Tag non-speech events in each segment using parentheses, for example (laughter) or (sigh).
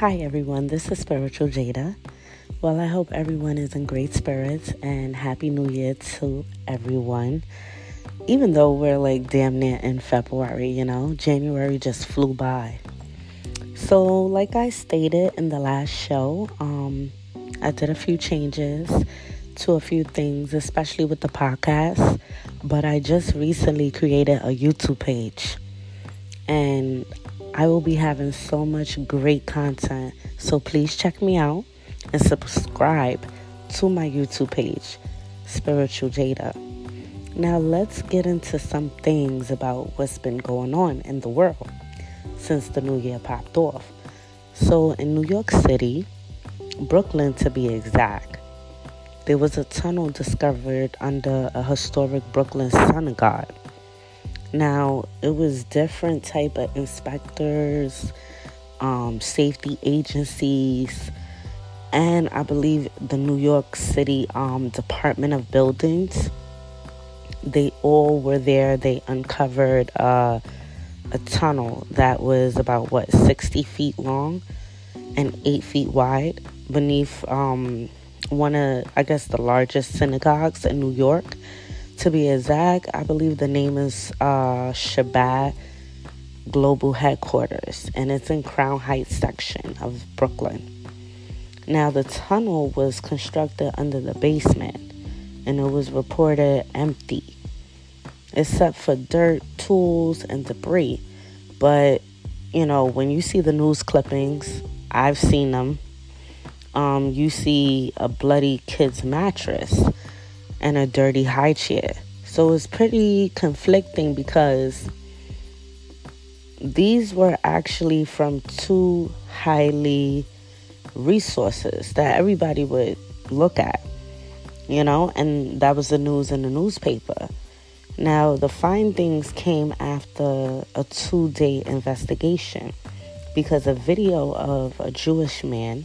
Hi, everyone. This is Spiritual Jada. Well, I hope everyone is in great spirits and Happy New Year to everyone. Even though we're like damn near in February, you know, January just flew by. So, like I stated in the last show, um, I did a few changes to a few things, especially with the podcast. But I just recently created a YouTube page. And I will be having so much great content. So please check me out and subscribe to my YouTube page, Spiritual Jada. Now let's get into some things about what's been going on in the world since the new year popped off. So in New York City, Brooklyn to be exact, there was a tunnel discovered under a historic Brooklyn synagogue now, it was different type of inspectors, um, safety agencies, and I believe the New York City um, Department of Buildings. They all were there. They uncovered uh, a tunnel that was about what 60 feet long and 8 feet wide beneath um, one of, I guess, the largest synagogues in New York to be exact, I believe the name is uh, Chabad Global Headquarters, and it's in Crown Heights section of Brooklyn. Now, the tunnel was constructed under the basement, and it was reported empty, except for dirt, tools, and debris. But you know, when you see the news clippings, I've seen them. Um, you see a bloody kid's mattress and a dirty high chair. So it's pretty conflicting because these were actually from two highly resources that everybody would look at, you know, and that was the news in the newspaper. Now, the findings came after a two day investigation because a video of a Jewish man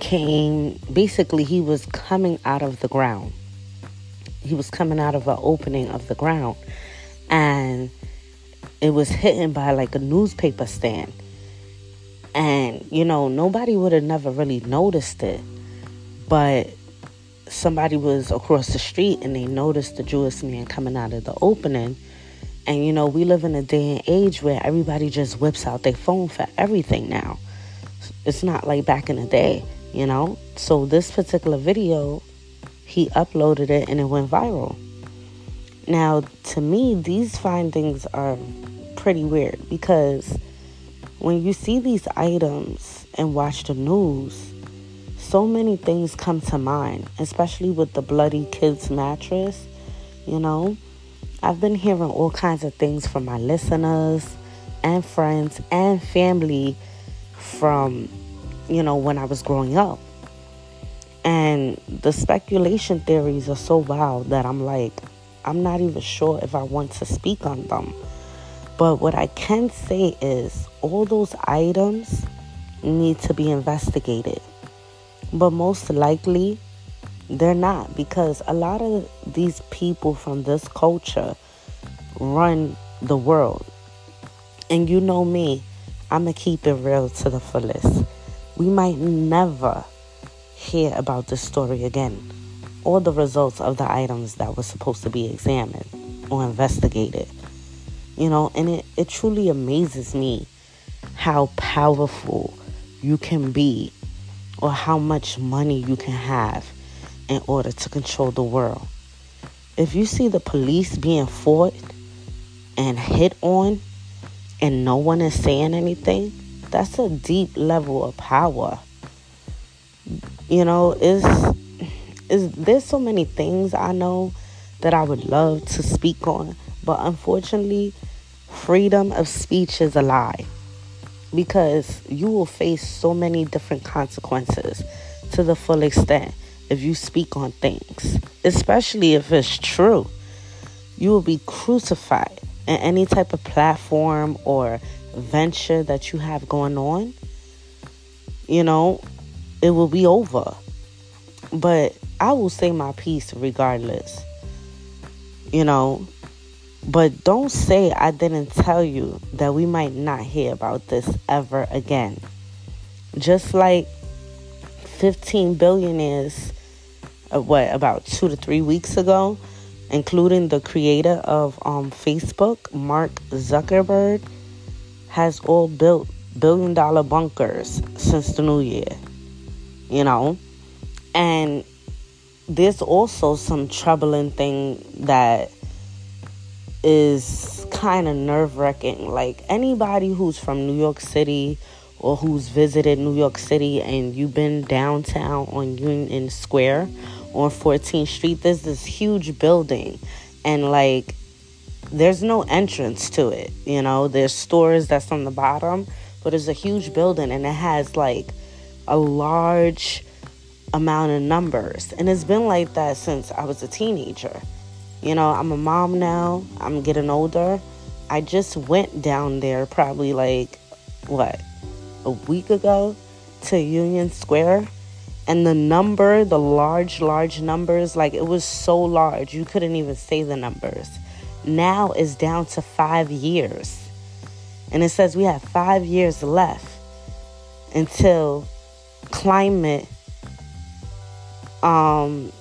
came basically he was coming out of the ground. He was coming out of an opening of the ground. And it was hidden by like a newspaper stand. And you know nobody would have never really noticed it. But somebody was across the street and they noticed the jewish man coming out of the opening. And you know we live in a day and age where everybody just whips out their phone for everything now. It's not like back in the day you know? So this particular video, he uploaded it and it went viral. Now, to me, these findings are pretty weird because when you see these items and watch the news, so many things come to mind, especially with the bloody kid's mattress. You know, I've been hearing all kinds of things from my listeners and friends and family from you know, when I was growing up. And the speculation theories are so wild that I'm like, I'm not even sure if I want to speak on them. But what I can say is all those items need to be investigated. But most likely, they're not because a lot of these people from this culture run the world. And you know me, I'm going to keep it real to the fullest we might never hear about this story again or the results of the items that were supposed to be examined or investigated. You know, and it, it truly amazes me how powerful you can be or how much money you can have in order to control the world. If you see the police being fought and hit on and no one is saying anything, that's a deep level of power. You know, is is there's so many things I know that I would love to speak on, but unfortunately, freedom of speech is a lie because you will face so many different consequences to the full extent if you speak on things, especially if it's true. You will be crucified in any type of platform or venture that you have going on, you know, it will be over. But I will say my piece regardless, you know. But don't say I didn't tell you that we might not hear about this ever again. Just like 15 billionaires, uh, what, about two to three weeks ago, including the creator of um, Facebook, Mark Zuckerberg, has all built billion dollar bunkers since the new year. You know? And there's also some troubling thing that is kind of nerve wracking. Like anybody who's from New York City or who's visited New York City and you've been downtown on Union Square on 14th Street, there's this huge building and like there's no entrance to it. You know, there's stores that's on the bottom, but it's a huge building and it has like a large amount of numbers. And it's been like that since I was a teenager. You know, I'm a mom now, I'm getting older. I just went down there probably like, what, a week ago to Union Square. And the number, the large, large numbers, like it was so large, you couldn't even say the numbers. Now is down to five years. And it says we have five years left until climate um,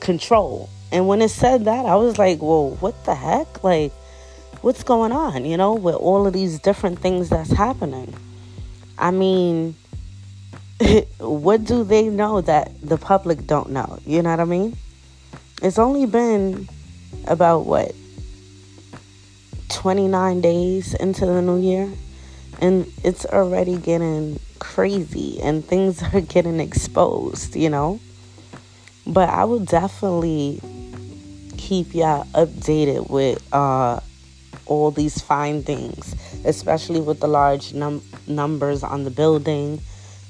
control. And when it said that, I was like, "Whoa, what the heck? Like, what's going on? You know, with all of these different things that's happening." I mean, (laughs) what do they know that the public don't know? You know what I mean? It's only been about what 29 days into the new year and it's already getting crazy and things (laughs) are getting exposed, you know? But I will definitely keep y'all updated with uh, all these findings, especially with the large num- numbers on the building,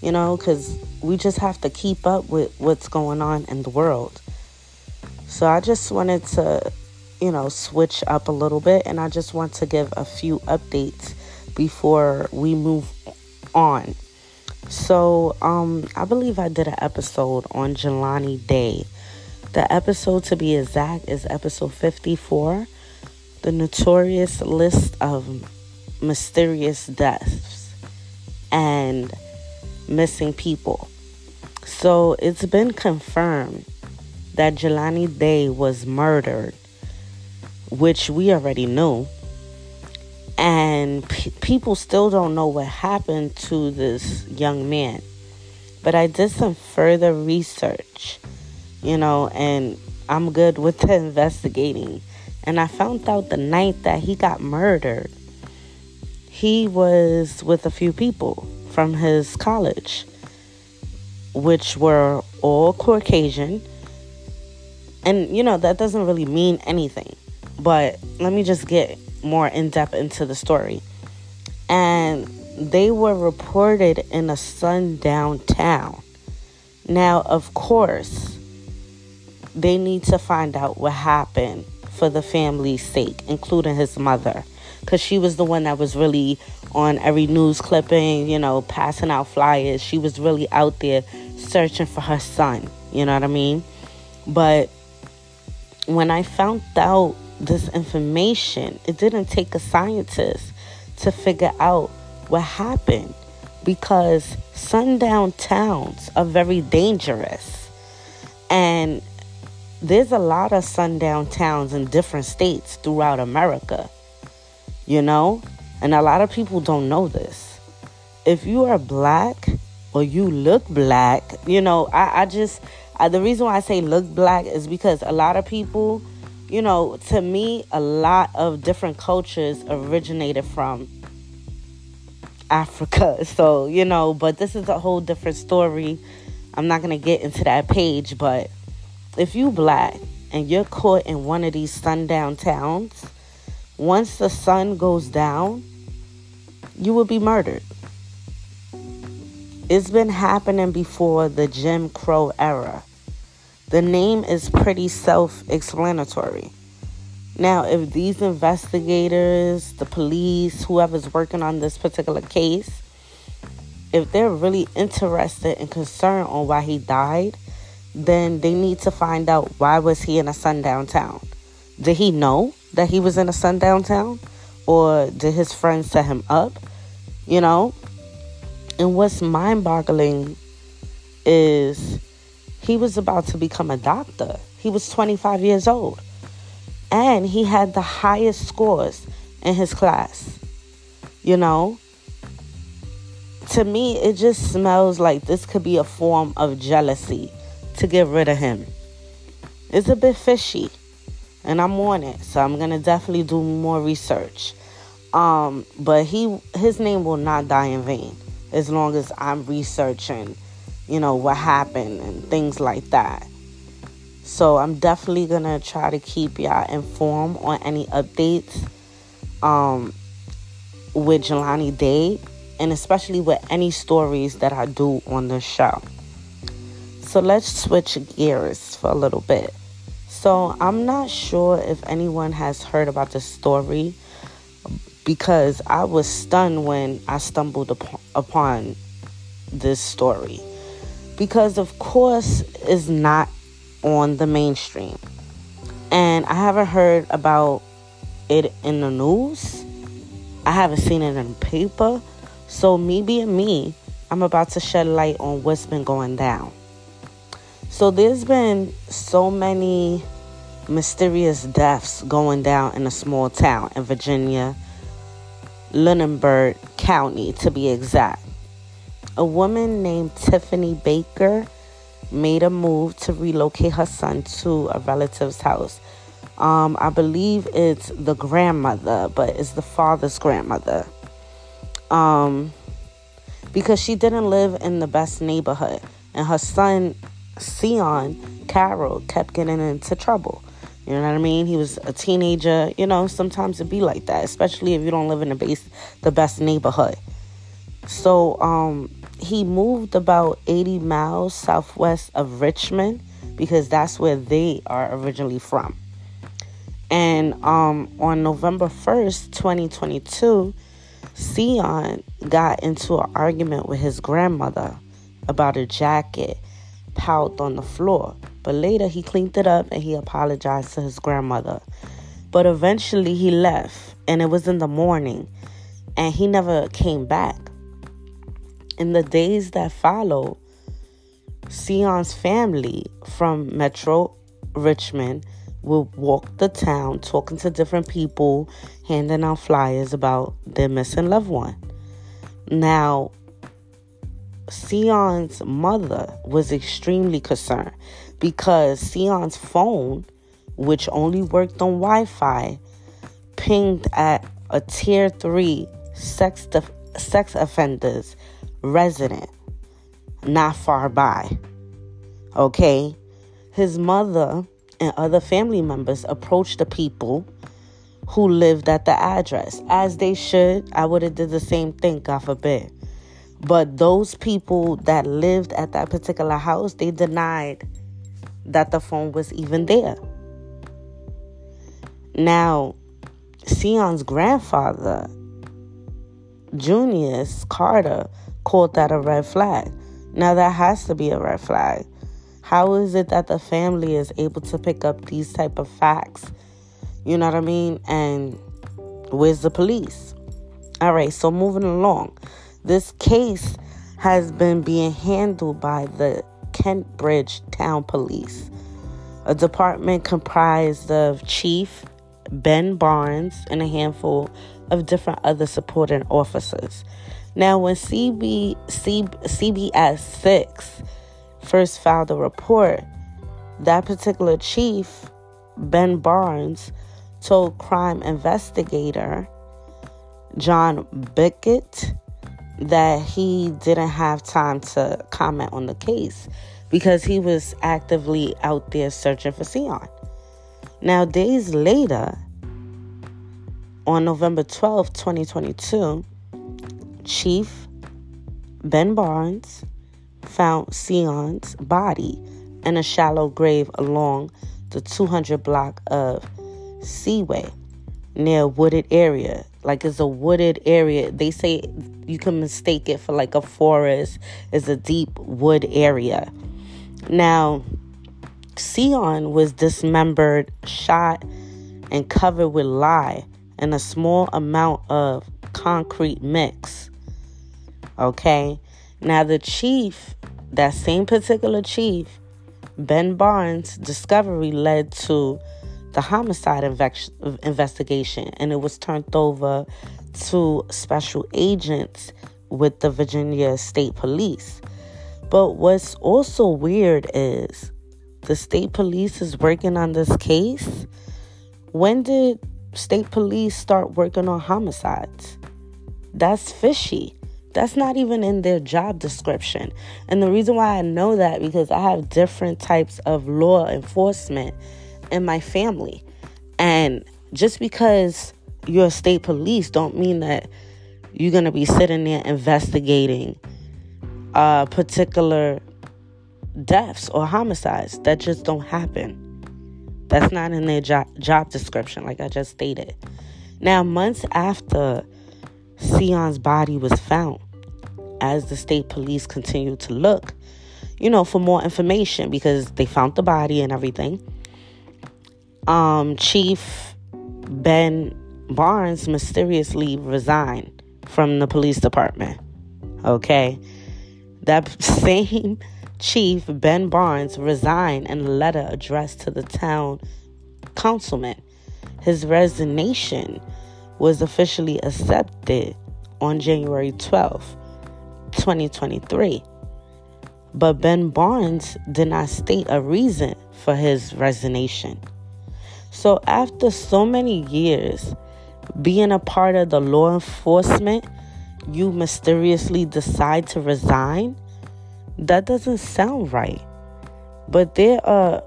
you know, because we just have to keep up with what's going on in the world. So I just wanted to, you know, switch up a little bit and I just want to give a few updates before we move on. So, um, I believe I did an episode on Jelani Day. The episode, to be exact, is episode 54 The Notorious List of Mysterious Deaths and Missing People. So, it's been confirmed that Jelani Day was murdered, which we already knew and people still don't know what happened to this young man. But I did some further research, you know, and I'm good with (laughs) the investigating. And I found out the night that he got murdered, he was with a few people from his college, which were all Caucasian. And, you know, that doesn't really mean anything. But let me just get more in depth into the story. And they were reported in a sundown town. Now, of course, they need to find out what happened for the family's sake, including his mother, because she was the one that was really on every news clipping, you know, passing out flyers. She was really out there searching for her son, you know what I mean? But when I found out this information. It didn't take a scientist to figure out what happened because sundown towns are very dangerous. And there's a lot of sundown towns in different states throughout America, you know? And a lot of people don't know this. If you are black or you look black, you know, I, I just, I, the reason why I say look black is because a lot of people you know, to me, a lot of different cultures originated from Africa. (laughs) So, you know, but this is a whole different story. I'm not going to get into that page, but if you black and you're caught in one of these sundown towns, once the sun goes down, you will be murdered. It's been happening before the Jim Crow era. The name is pretty self explanatory. Now, if these investigators, the police, whoever's working on this particular case, if they're really interested and concerned on why he died, then they need to find out why was he in a sundown town. Did he know that he was in a sundown town? Or did his friends set him up? You know? And what's mind boggling is he was about to become a doctor. He was 25 years old. And he had the highest scores in his class. You know? To me, it just smells like this could be a form of jealousy to get rid of him. It's a bit fishy. And I'm on it. So I'm gonna definitely do more research. Um, but he his name will not die in vain as long as I'm researching, you know, what happened and things like that. So I'm definitely gonna try to keep y'all informed on any updates um, with Jelani Day and especially with any stories that I do on the show. So let's switch gears for a little bit. So I'm not sure if anyone has heard about this story because I was stunned when I stumbled upon this story. Because, of course, it's not on the mainstream. And I haven't heard about it in the news. I haven't seen it in the paper. So, me being me, I'm about to shed light on what's been going down. So, there's been so many mysterious deaths going down in a small town in Virginia Lunenburg County to be exact. A woman named Tiffany Baker made a move to relocate her son to a relative's house. Um, I believe it's the grandmother, but it's the father's grandmother. Um, because she didn't live in the best neighborhood, and her son, Sion Carroll, kept getting into trouble. You know what I mean? He was a teenager. You know, sometimes it be like that, especially if you don't live in the base, the best neighborhood. So, um, he moved about 80 miles southwest of Richmond because that's where they are originally from. And um, on November 1st, 2022, Sion got into an argument with his grandmother about a jacket piled on the floor. But later he cleaned it up and he apologized to his grandmother. But eventually he left and it was in the morning and he never came back. In the days that followed, Sion's family from Metro Richmond would walk the town talking to different people, handing out flyers about their missing loved one. Now, Sion's mother was extremely concerned because Sion's phone, which only worked on Wi Fi, pinged at a tier 3 sex, def- sex offenders resident not far by. Okay? His mother and other family members approached the people who lived at the address as they should. I would have did the same thing, God forbid. But those people that lived at that particular house, they denied that the phone was even there. Now, Sion's grandfather, Junius Carter, called that a red flag. Now, that has to be a red flag. How is it that the family is able to pick up these type of facts? You know what I mean? And where's the police? All right, so moving along. This case has been being handled by the Kenbridge Town Police, a department comprised of Chief Ben Barnes and a handful of different other supporting officers. Now, when CB, CBS 6 first filed a report, that particular chief, Ben Barnes, told crime investigator John Burkett that he didn't have time to comment on the case because he was actively out there searching for Sion. Now, days later, on November 12, 2022, Chief Ben Barnes found Sion's body in a shallow grave along the 200 block of Seaway near a wooded area. Like it's a wooded area. They say you can mistake it for like a forest. It's a deep wood area. Now, Sion was dismembered, shot, and covered with lye and a small amount of concrete mix. Okay? Now, the chief, that same particular chief, Ben Barnes' discovery led to the homicide inve- investigation, and it was turned over to special agents with the Virginia State Police. But what's also weird is the state police is working on this case. When did state police start working on homicides? That's fishy. That's not even in their job description. And the reason why I know that because I have different types of law enforcement in my family. And just because you're a state police don't mean that you're going to be sitting there investigating a particular deaths or homicides that just don't happen. That's not in their job, job description, like I just stated. Now, months after Sion's body was found, as the state police continued to look, you know, for more information because they found the body and everything. Um, Chief Ben Barnes mysteriously resigned from the police department. Okay. That (laughs) same chief, Ben Barnes, resigned in a letter addressed to the town councilman. His resignation was officially accepted on January 12, 2023. But Ben Barnes did not state a reason for his resignation. So, after so many years being a part of the law enforcement, you mysteriously decide to resign? That doesn't sound right. But there are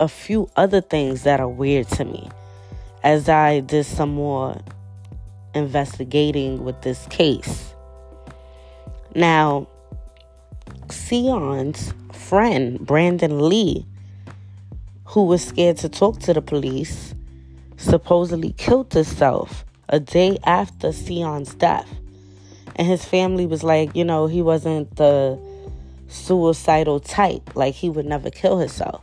a few other things that are weird to me as I did some more investigating with this case. Now, Sion's friend, Brandon Lee, who was scared to talk to the police, supposedly killed himself a day after Sion's death. And his family was like, you know, he wasn't the suicidal type. Like, he would never kill himself.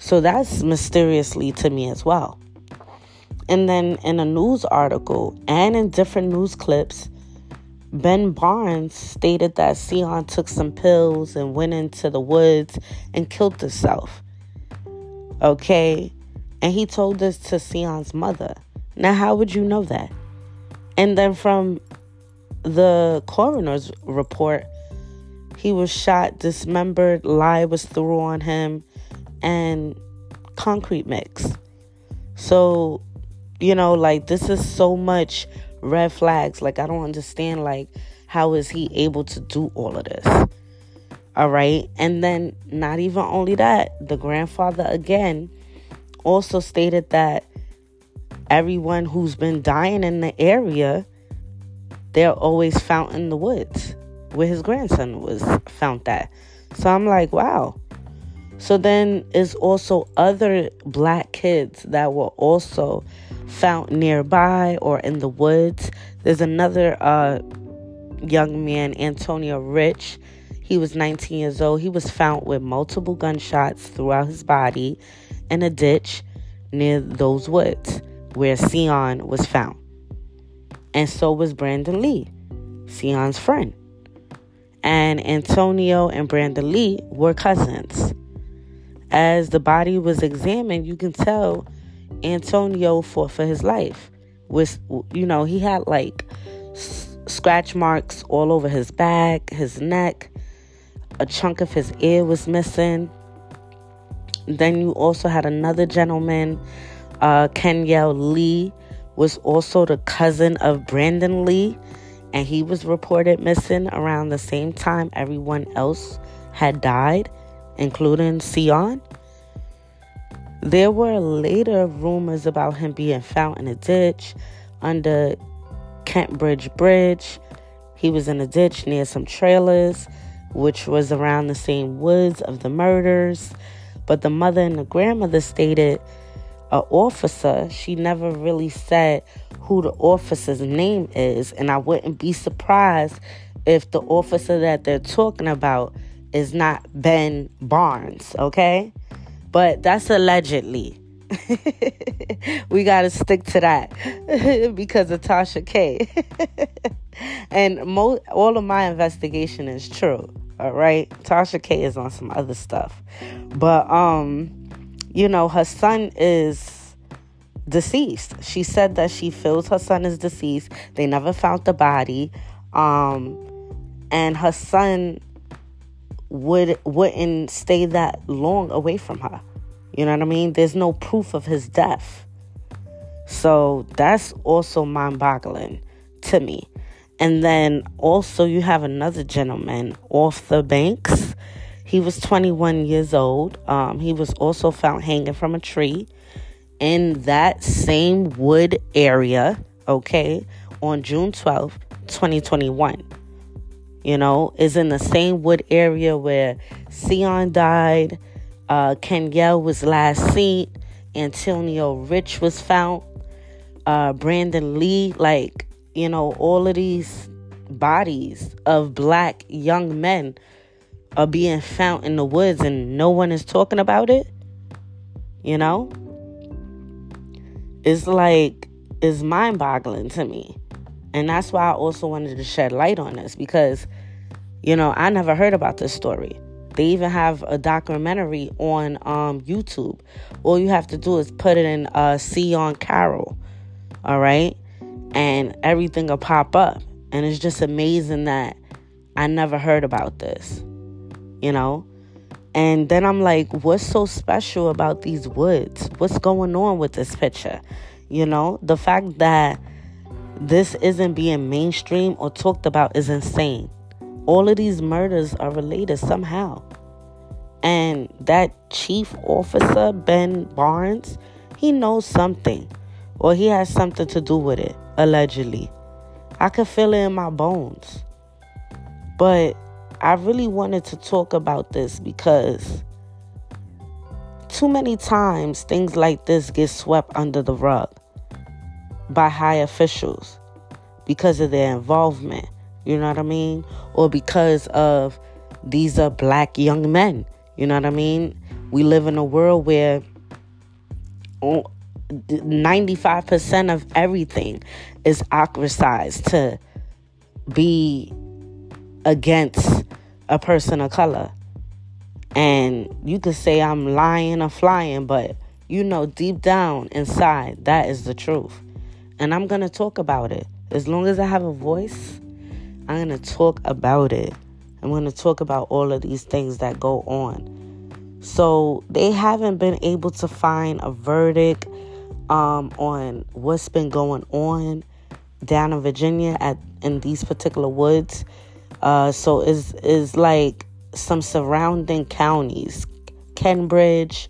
So that's mysteriously to me as well. And then in a news article and in different news clips, Ben Barnes stated that Sion took some pills and went into the woods and killed himself. Okay? And he told this to Sion's mother. Now, how would you know that? And then from the coroner's report, he was shot, dismembered, lye was thrown on him, and concrete mix. So, you know, like this is so much red flags. Like I don't understand like how is he able to do all of this? All right? And then not even only that, the grandfather again also stated that everyone who's been dying in the area, they're always found in the woods where his grandson was found at. So I'm like, wow. So then is also other black kids that were also found nearby or in the woods. There's another uh, young man, Antonio Rich. He was 19 years old. He was found with multiple gunshots throughout his body in a ditch near those woods where Sion was found. And so was Brandon Lee, Sion's friend. And Antonio and Brandon Lee were cousins. As the body was examined, you can tell Antonio fought for his life. With you know, he had like s- scratch marks all over his back, his neck. A chunk of his ear was missing. Then you also had another gentleman, uh, Kenyell Lee, was also the cousin of Brandon Lee, and he was reported missing around the same time everyone else had died, including Sion. There were later rumors about him being found in a ditch under Kenbridge Bridge. He was in a ditch near some trailers, which was around the same woods of the murders. But the mother and the grandmother stated a officer, she never really said who the officer's name is. And I wouldn't be surprised if the officer that they're talking about is not Ben Barnes, okay? But that's allegedly. (laughs) we got to stick to that (laughs) because of Tasha K. (laughs) and mo- all of my investigation is true. All right, Tasha K is on some other stuff, but um, you know, her son is deceased. She said that she feels her son is deceased. They never found the body, um, and her son would wouldn't stay that long away from her. You know what I mean? There's no proof of his death. So that's also mind boggling to me. And then also, you have another gentleman off the banks. He was 21 years old. Um, he was also found hanging from a tree in that same wood area, okay, on June 12th, 2021. You know, is in the same wood area where Sion died, uh, Kenyelle was last seen, Antonio Rich was found, uh, Brandon Lee, like, you know, all of these bodies of black young men are being found in the woods and no one is talking about it. You know? It's like, it's mind boggling to me. And that's why I also wanted to shed light on this because, you know, I never heard about this story. They even have a documentary on um, YouTube. All you have to do is put it in uh, on Carroll, all right? And everything will pop up. And it's just amazing that I never heard about this, you know? And then I'm like, what's so special about these woods? What's going on with this picture? You know, the fact that this isn't being mainstream or talked about is insane. All of these murders are related somehow. And that chief officer, Ben Barnes, he knows something or he has something to do with it, allegedly. I could feel it in my bones. But I really wanted to talk about this because too many times things like this get swept under the rug by high officials because of their involvement. You know what I mean? Or because of these are black young men. You know what I mean? We live in a world where 95% of everything is ostracized to be against a person of color. And you could say I'm lying or flying, but you know, deep down inside, that is the truth. And I'm going to talk about it. As long as I have a voice, I'm going to talk about it. I'm going to talk about all of these things that go on. So they haven't been able to find a verdict um, on what's been going on down in Virginia at in these particular woods. Uh, so is is like some surrounding counties, Cambridge,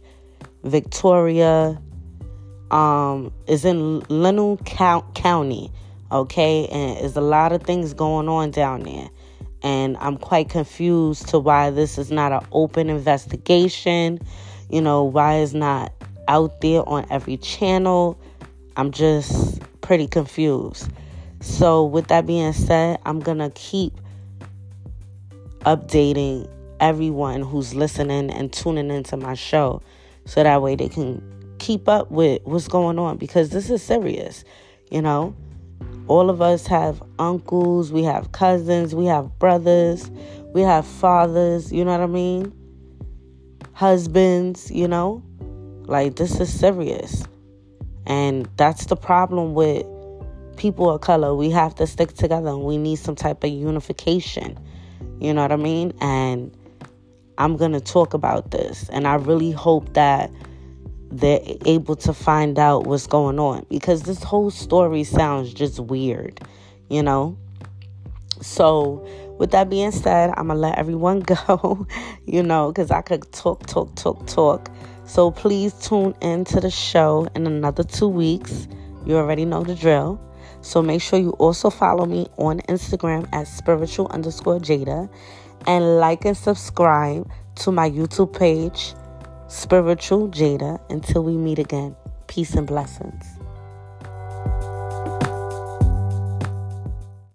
Victoria, um, is in Llano County, okay, and there's a lot of things going on down there, and I'm quite confused to why this is not an open investigation. You know, why is not out there on every channel. I'm just pretty confused. So, with that being said, I'm to keep updating everyone who's listening and tuning into my show so that way they can keep up with what's going on because this is serious, you know. All of us have uncles, we have cousins, we have brothers, we have fathers, you know what I mean? Husbands, you know. Like, this is serious. And that's the problem with people of color. We have to stick together and we need some type of unification. You know what I mean? And I'm going to talk about this. And I really hope that they're able to find out what's going on because this whole story sounds just weird, you know? So, with that being said, I'm to let everyone (laughs) go, you know, because I could talk, talk, talk, talk. So please tune in to the show in another two weeks. You already know the drill. So make sure you also follow me on Instagram at spiritual underscore Jada and like and subscribe to my YouTube page, Spiritual Jada. Until we meet again, peace and blessings.